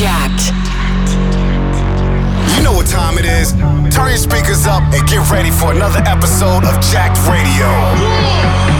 Jacked. You know what time it is. Turn your speakers up and get ready for another episode of Jacked Radio.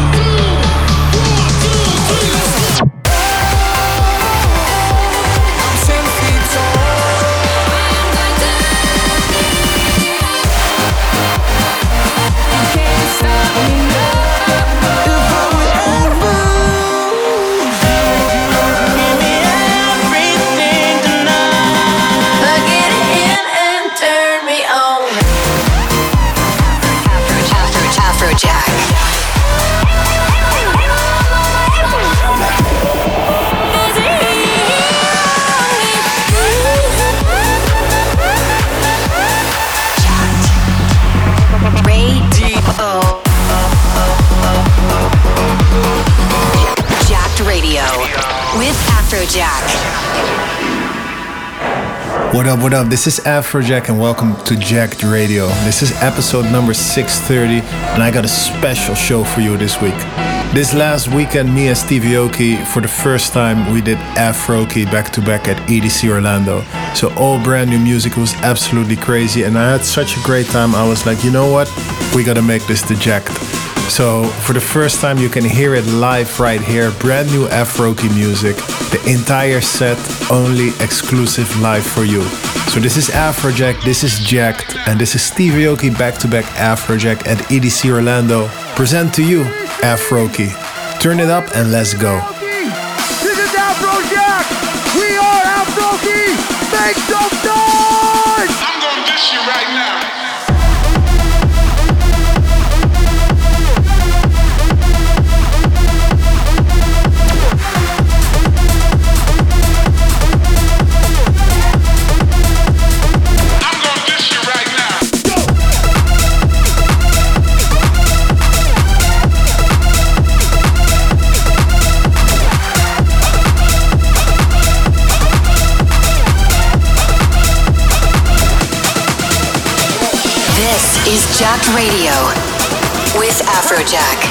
Afrojack. What up, what up? This is Afrojack and welcome to Jacked Radio. This is episode number 630 and I got a special show for you this week. This last weekend, me and Steve Aoki, for the first time, we did Afroki back to back at EDC Orlando. So all brand new music was absolutely crazy and I had such a great time. I was like, you know what? We gotta make this the Jacked. So for the first time, you can hear it live right here. Brand new Afroki music. The entire set only exclusive live for you. So this is Afrojack, this is Jacked, and this is Steve Aoki back to back Afrojack at EDC Orlando. Present to you Afroki. Turn it up and let's go. This is Afrojack. We are Afroki. Make some noise. I'm gonna dish you right now. With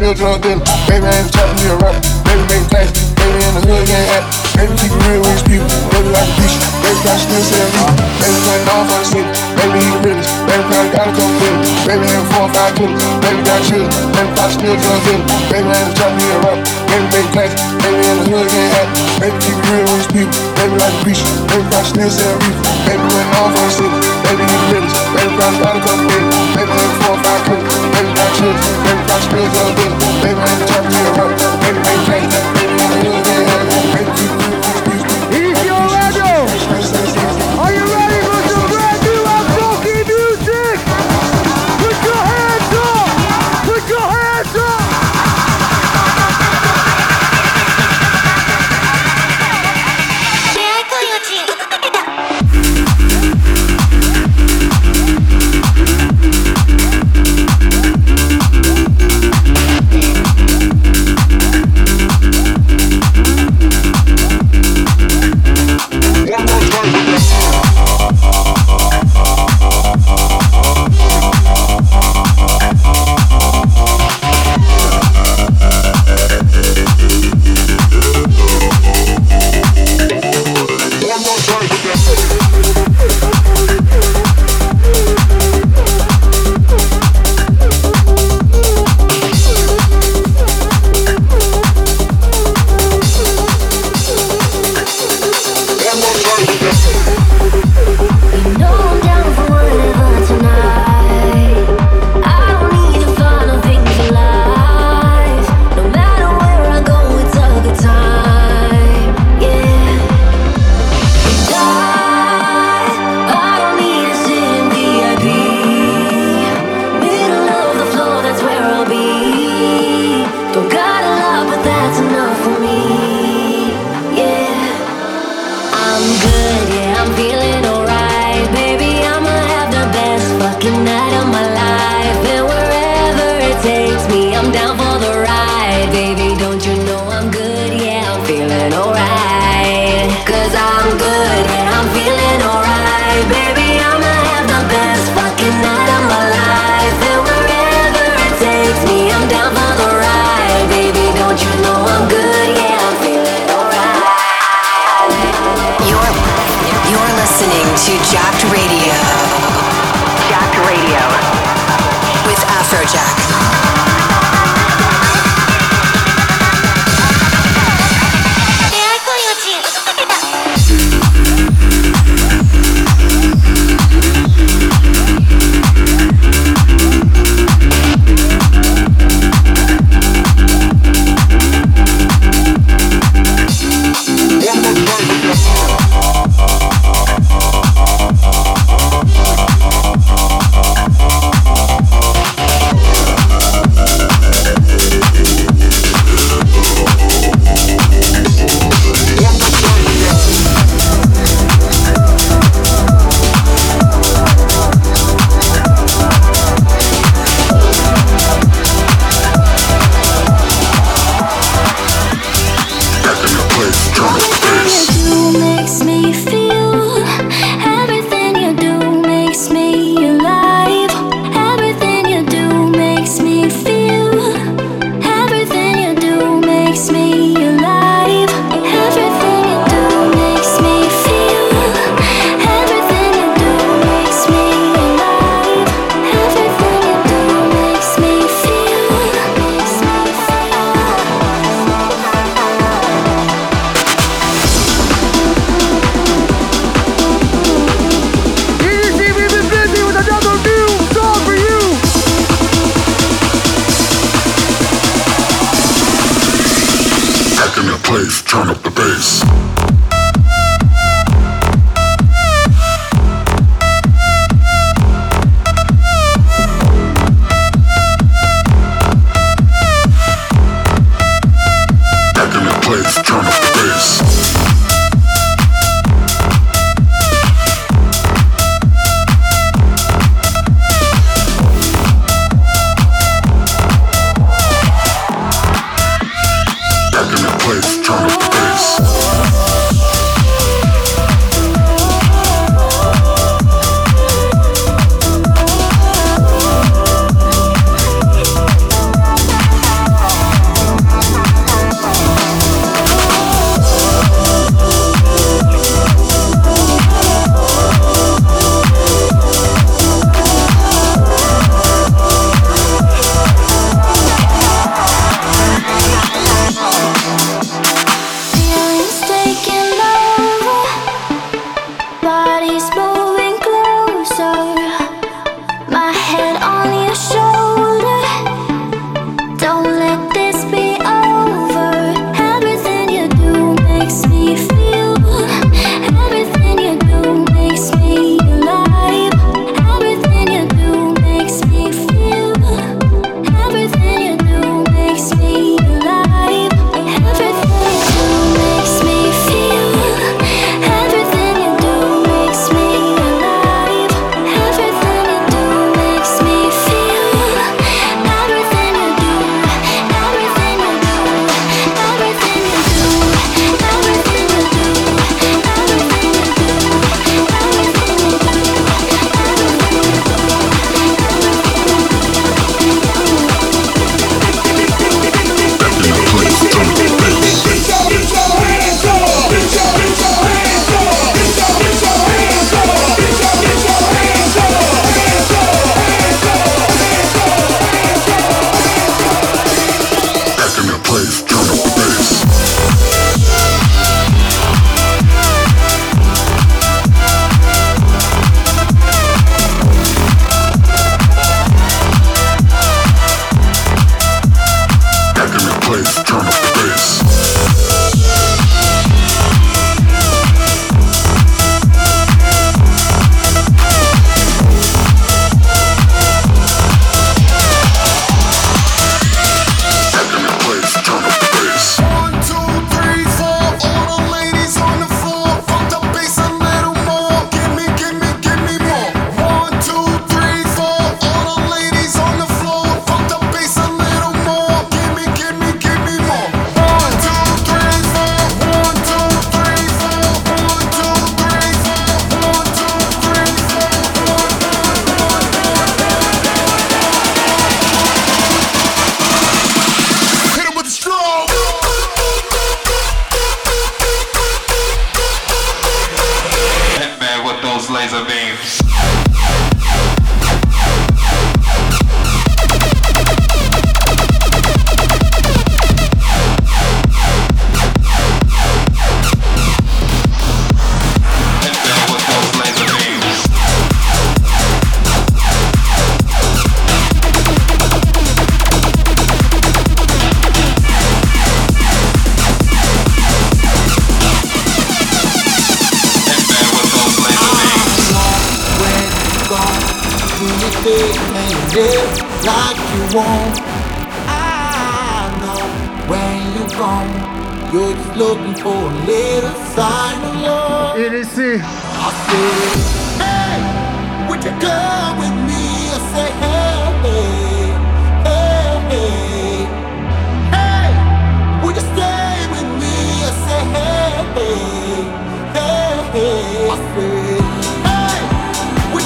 still drug dealer. Baby, I ain't talking to a rapper. Baby, make cash. Baby, in the hood, ain't happy. Baby, keep it real with his people. Baby, like a bitch. Baby, got still sell me. Baby, playing off on the city. Baby, he the. Baby, probably gotta come with me. Baby, having four or five killers. Baby, got children. Baby, probably still drug dealer. Baby, I ain't talking to a rapper. Baby, make cash. Baby, in the hood, ain't happy. Baby, keep it real with his people. Baby, like a bitch. Baby, probably still sell me. Baby, playing off on the city. Baby, he the. Baby, probably gotta come with me. Baby, having four or. Baby, probably still drug dealer. Baby, I ain't talking to a rapper. Baby, make cash. Baby,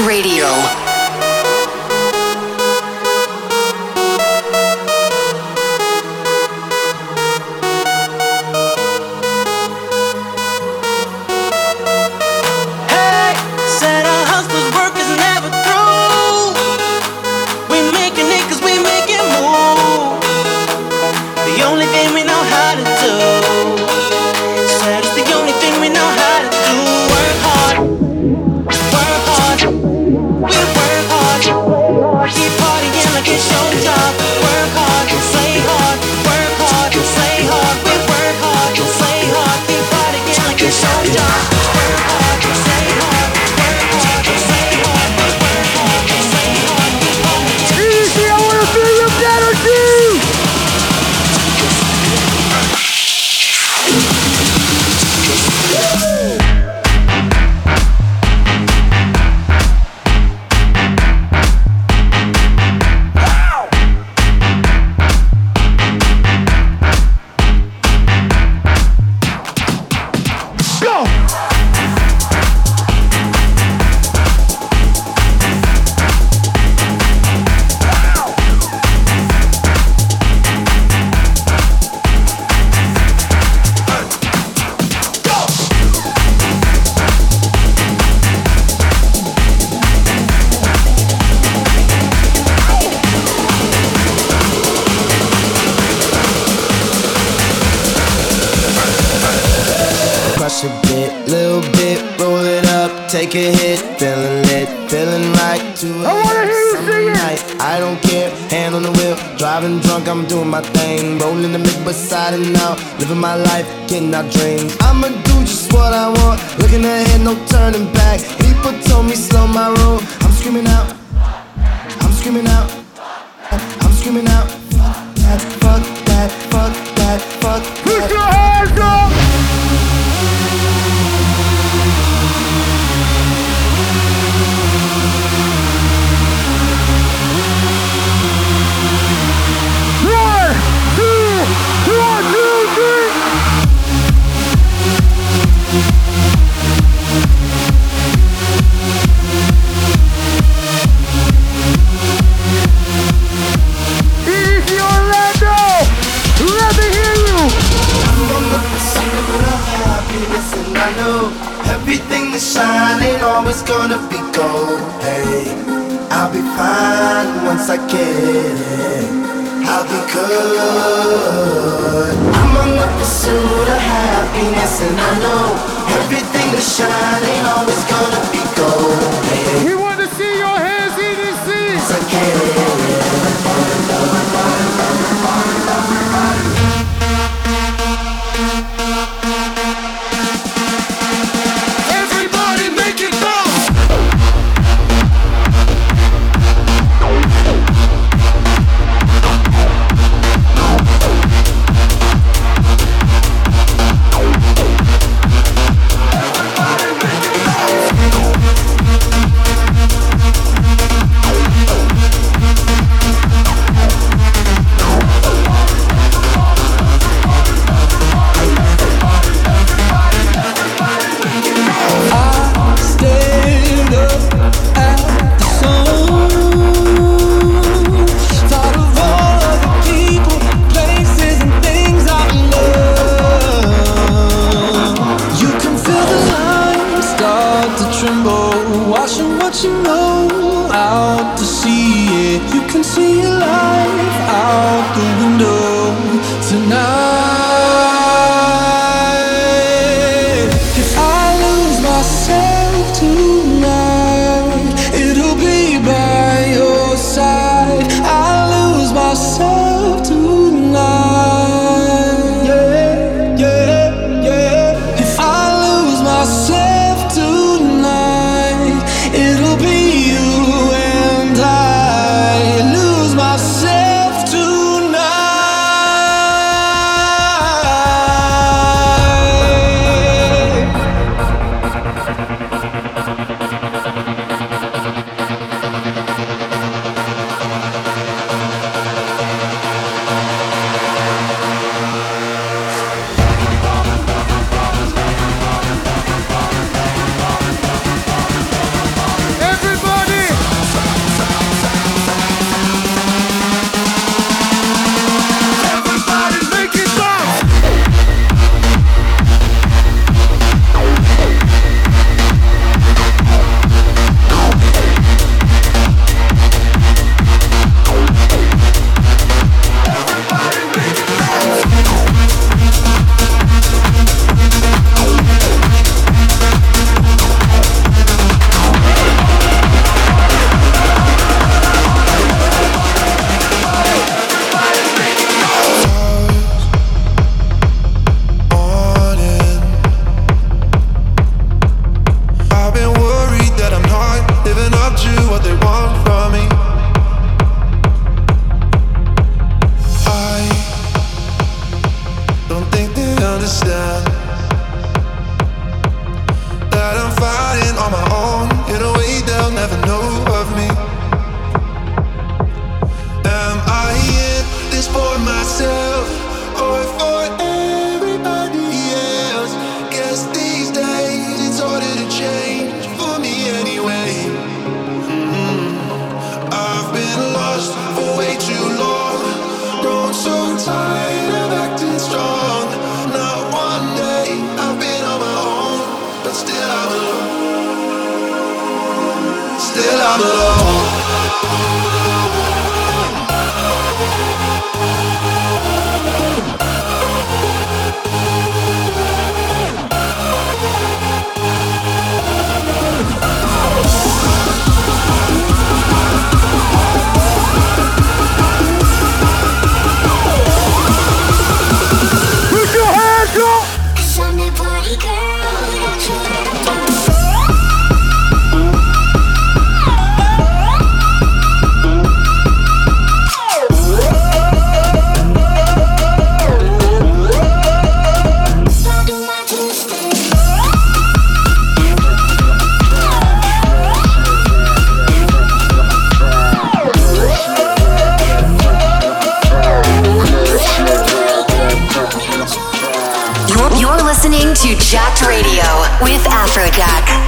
Radio. job. I know everything that's shining always gonna be gold. Hey, I'll be fine once I get it. I'll be good. I'm on the pursuit of happiness, and I know everything that's shining always gonna be gold. Hey, we want to see your hands in. Once I get it. still I'm alone. Jacked Radio with Afrojack.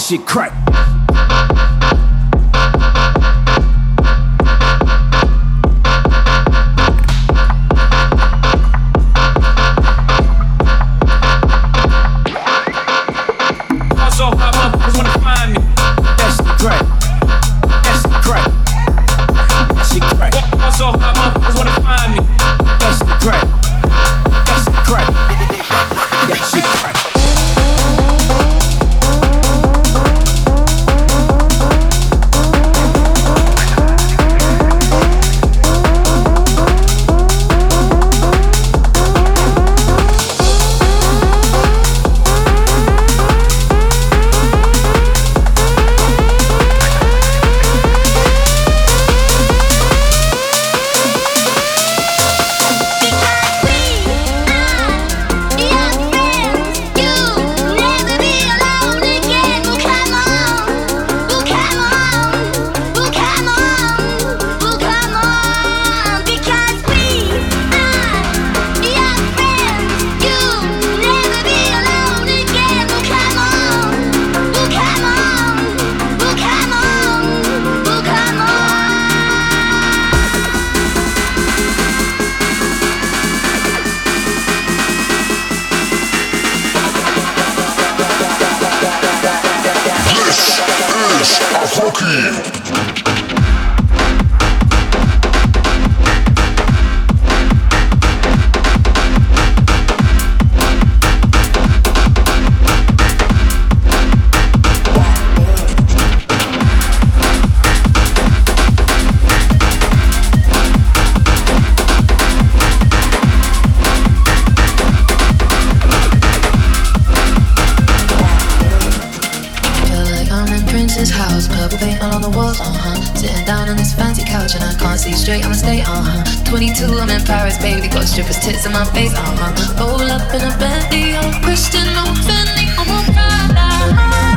shit crack. and I can't see straight, I'ma stay, uh-huh. 22, I'm in Paris, baby, got strippers' tits in my face, uh-huh. Roll up in a Bentley, I'm Christian, no Fendi, I'm a Prada uh-huh.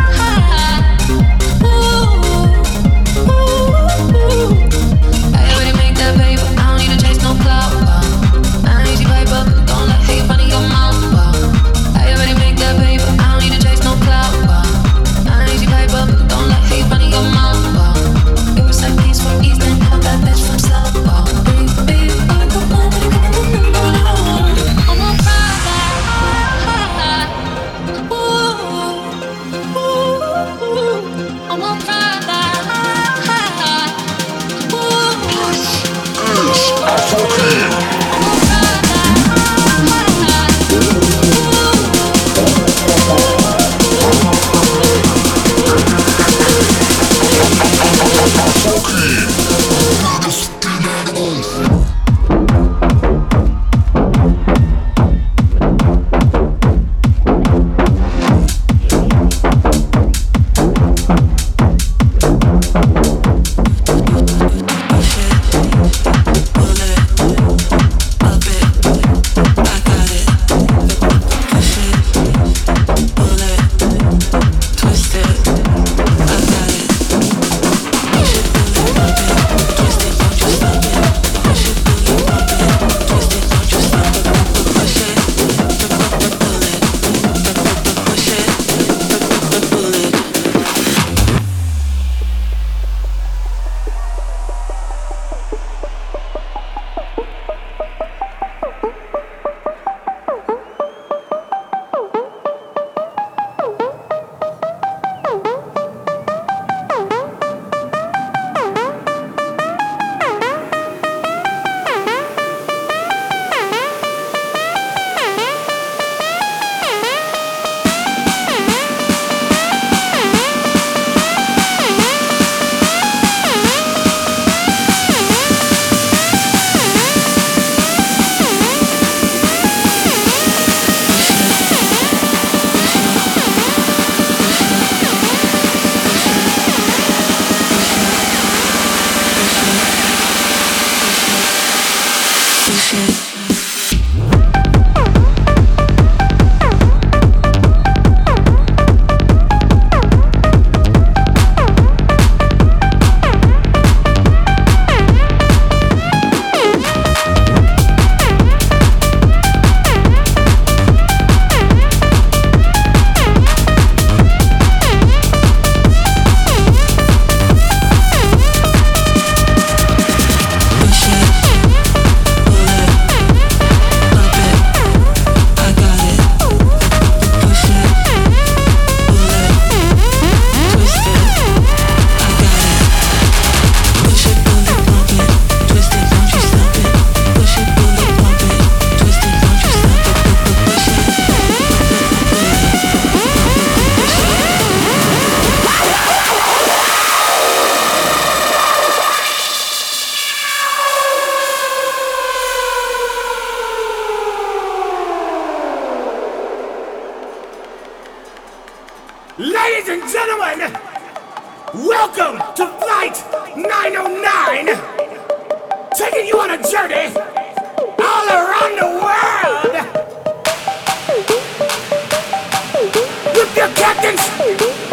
With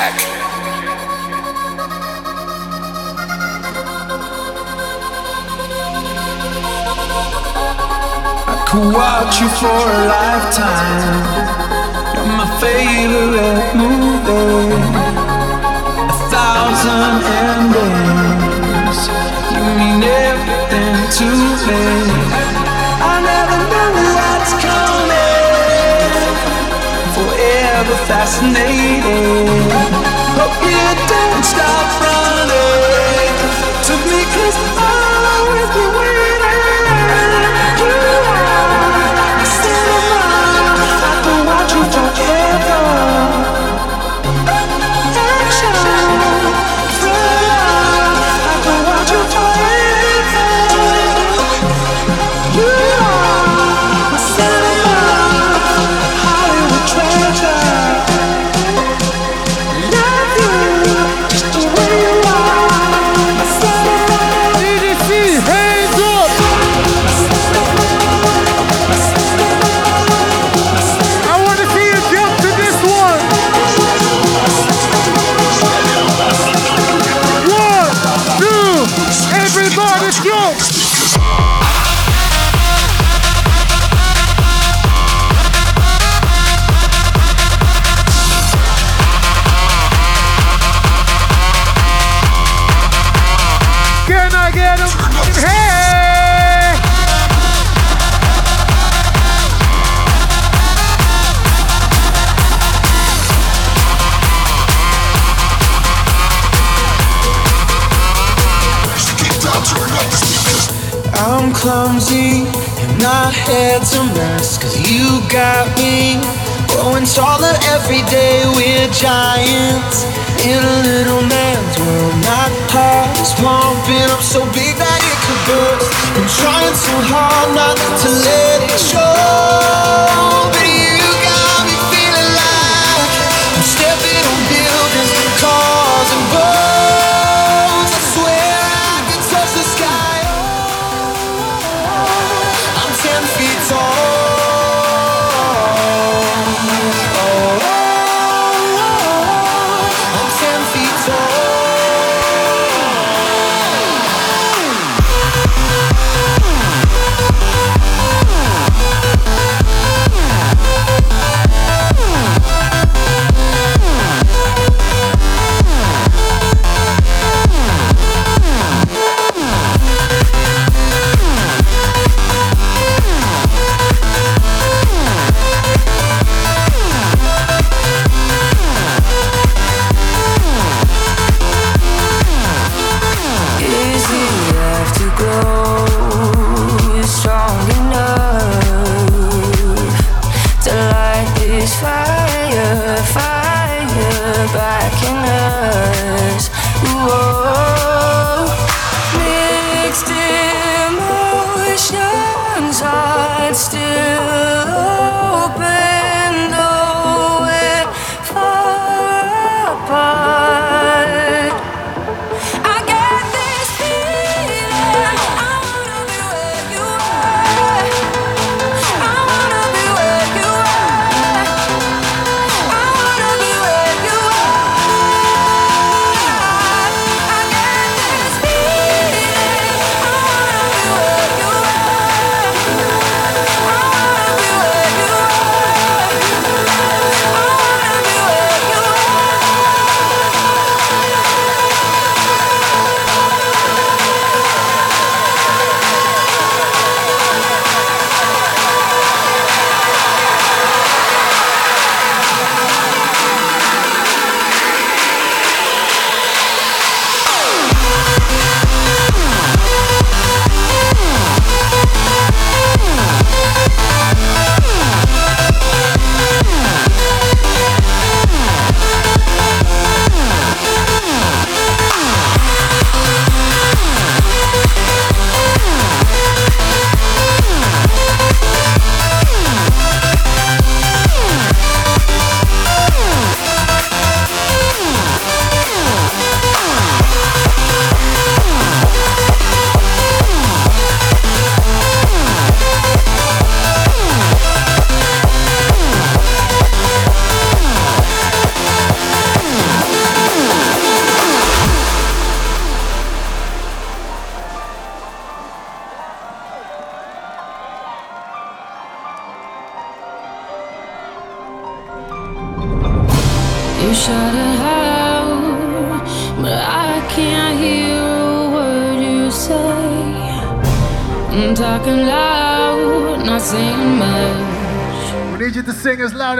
Afrojack. I could watch you for a lifetime. You're my favorite movie. A thousand endings. You mean everything to me. I never Forever fascinated. Hope you don't stop running growing taller every day We're giants. In a little man's world My heart is pumping up so big that it could burst. I'm trying so hard not to let it show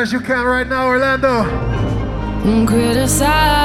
as you can right now, Orlando. Criticize.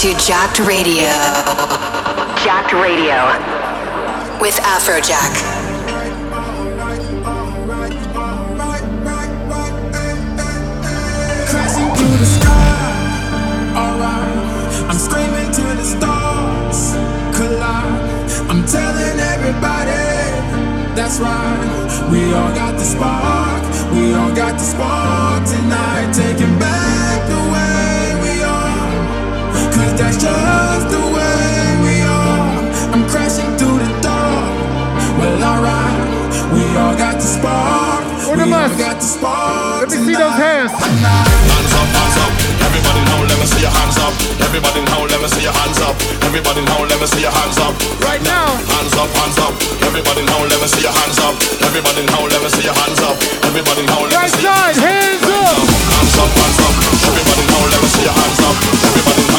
to Jacked Radio. Jacked Radio. With Afrojack. see your hands up. Everybody in howl, let me see your hands up. Everybody in howl, let me see your hands up. Right now. Hands up, hands up. Everybody in howl, let me see your hands up. Everybody in howl, let me see your hands up. Everybody in howl, let me see your hands up. Hands up, hands up. Everybody in howl, let me see your hands up. Everybody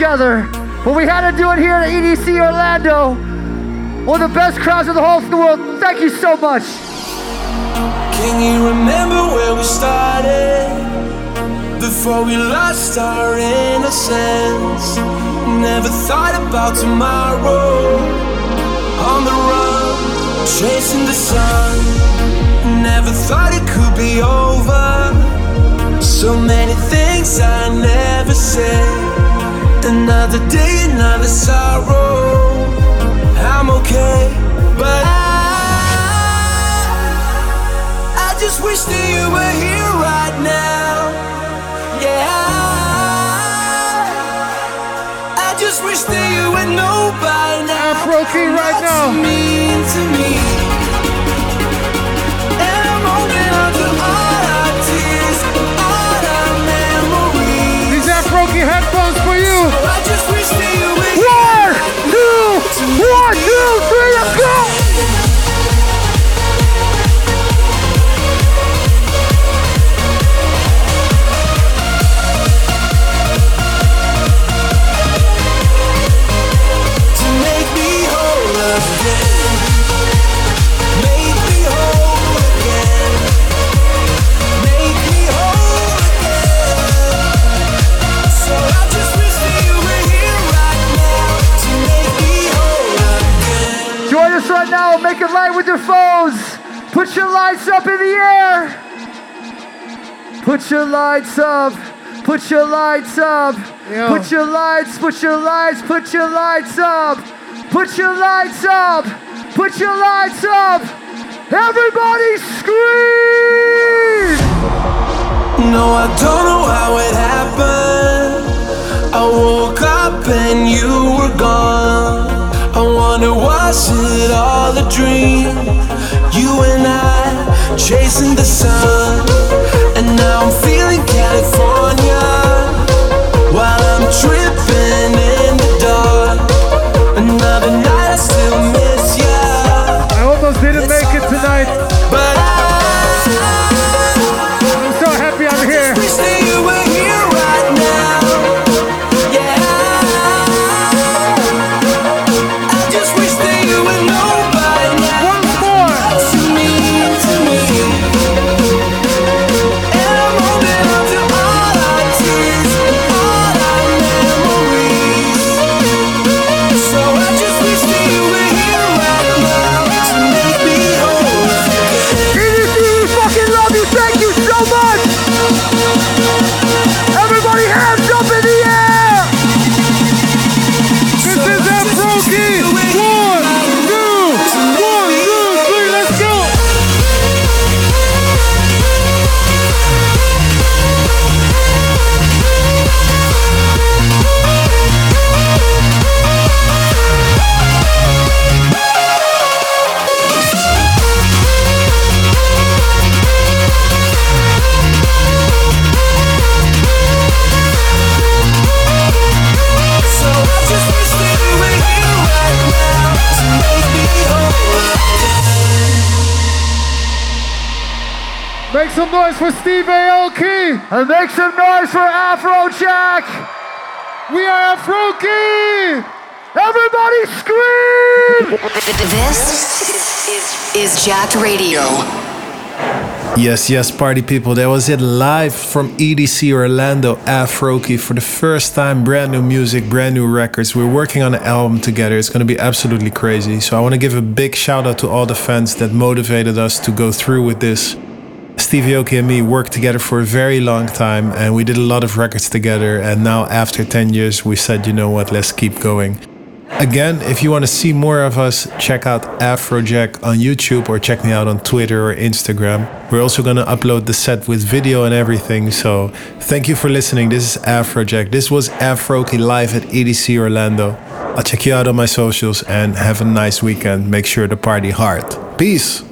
together, but we had to do it here at EDC Orlando, one of the best crowds in the whole of the world. Thank you so much. Can you remember where we started? Before we lost our innocence. Never thought about tomorrow. On the run, chasing the sun. Never thought it could be over. So many things I never said. Another day, another sorrow. I'm okay, but I, I just wish that you were here right now. Yeah, I just wish that you would know by now. Afro right now. To me. Your lights up. Put your lights up. Put your lights, put your lights, put your lights up. Put your lights up. Put your lights up. Everybody scream! No, I don't know how it happened. I woke up and you were gone. I wonder was it all a dream? You and I chasing the sun, and now I'm feeling California And make some noise for Afrojack. We are Afroki. Everybody scream! This is Jacked Radio. Yes, yes, party people. That was it live from EDC Orlando, Afroki for the first time. Brand new music, brand new records. We're working on an album together. It's going to be absolutely crazy. So I want to give a big shout out to all the fans that motivated us to go through with this. Stevie Aoki and me worked together for a very long time and we did a lot of records together. And now, after 10 years, we said, you know what, let's keep going. Again, if you want to see more of us, check out Afrojack on YouTube or check me out on Twitter or Instagram. We're also going to upload the set with video and everything. So thank you for listening. This is Afrojack. This was Afroki live at EDC Orlando. I'll check you out on my socials and have a nice weekend. Make sure to party hard. Peace.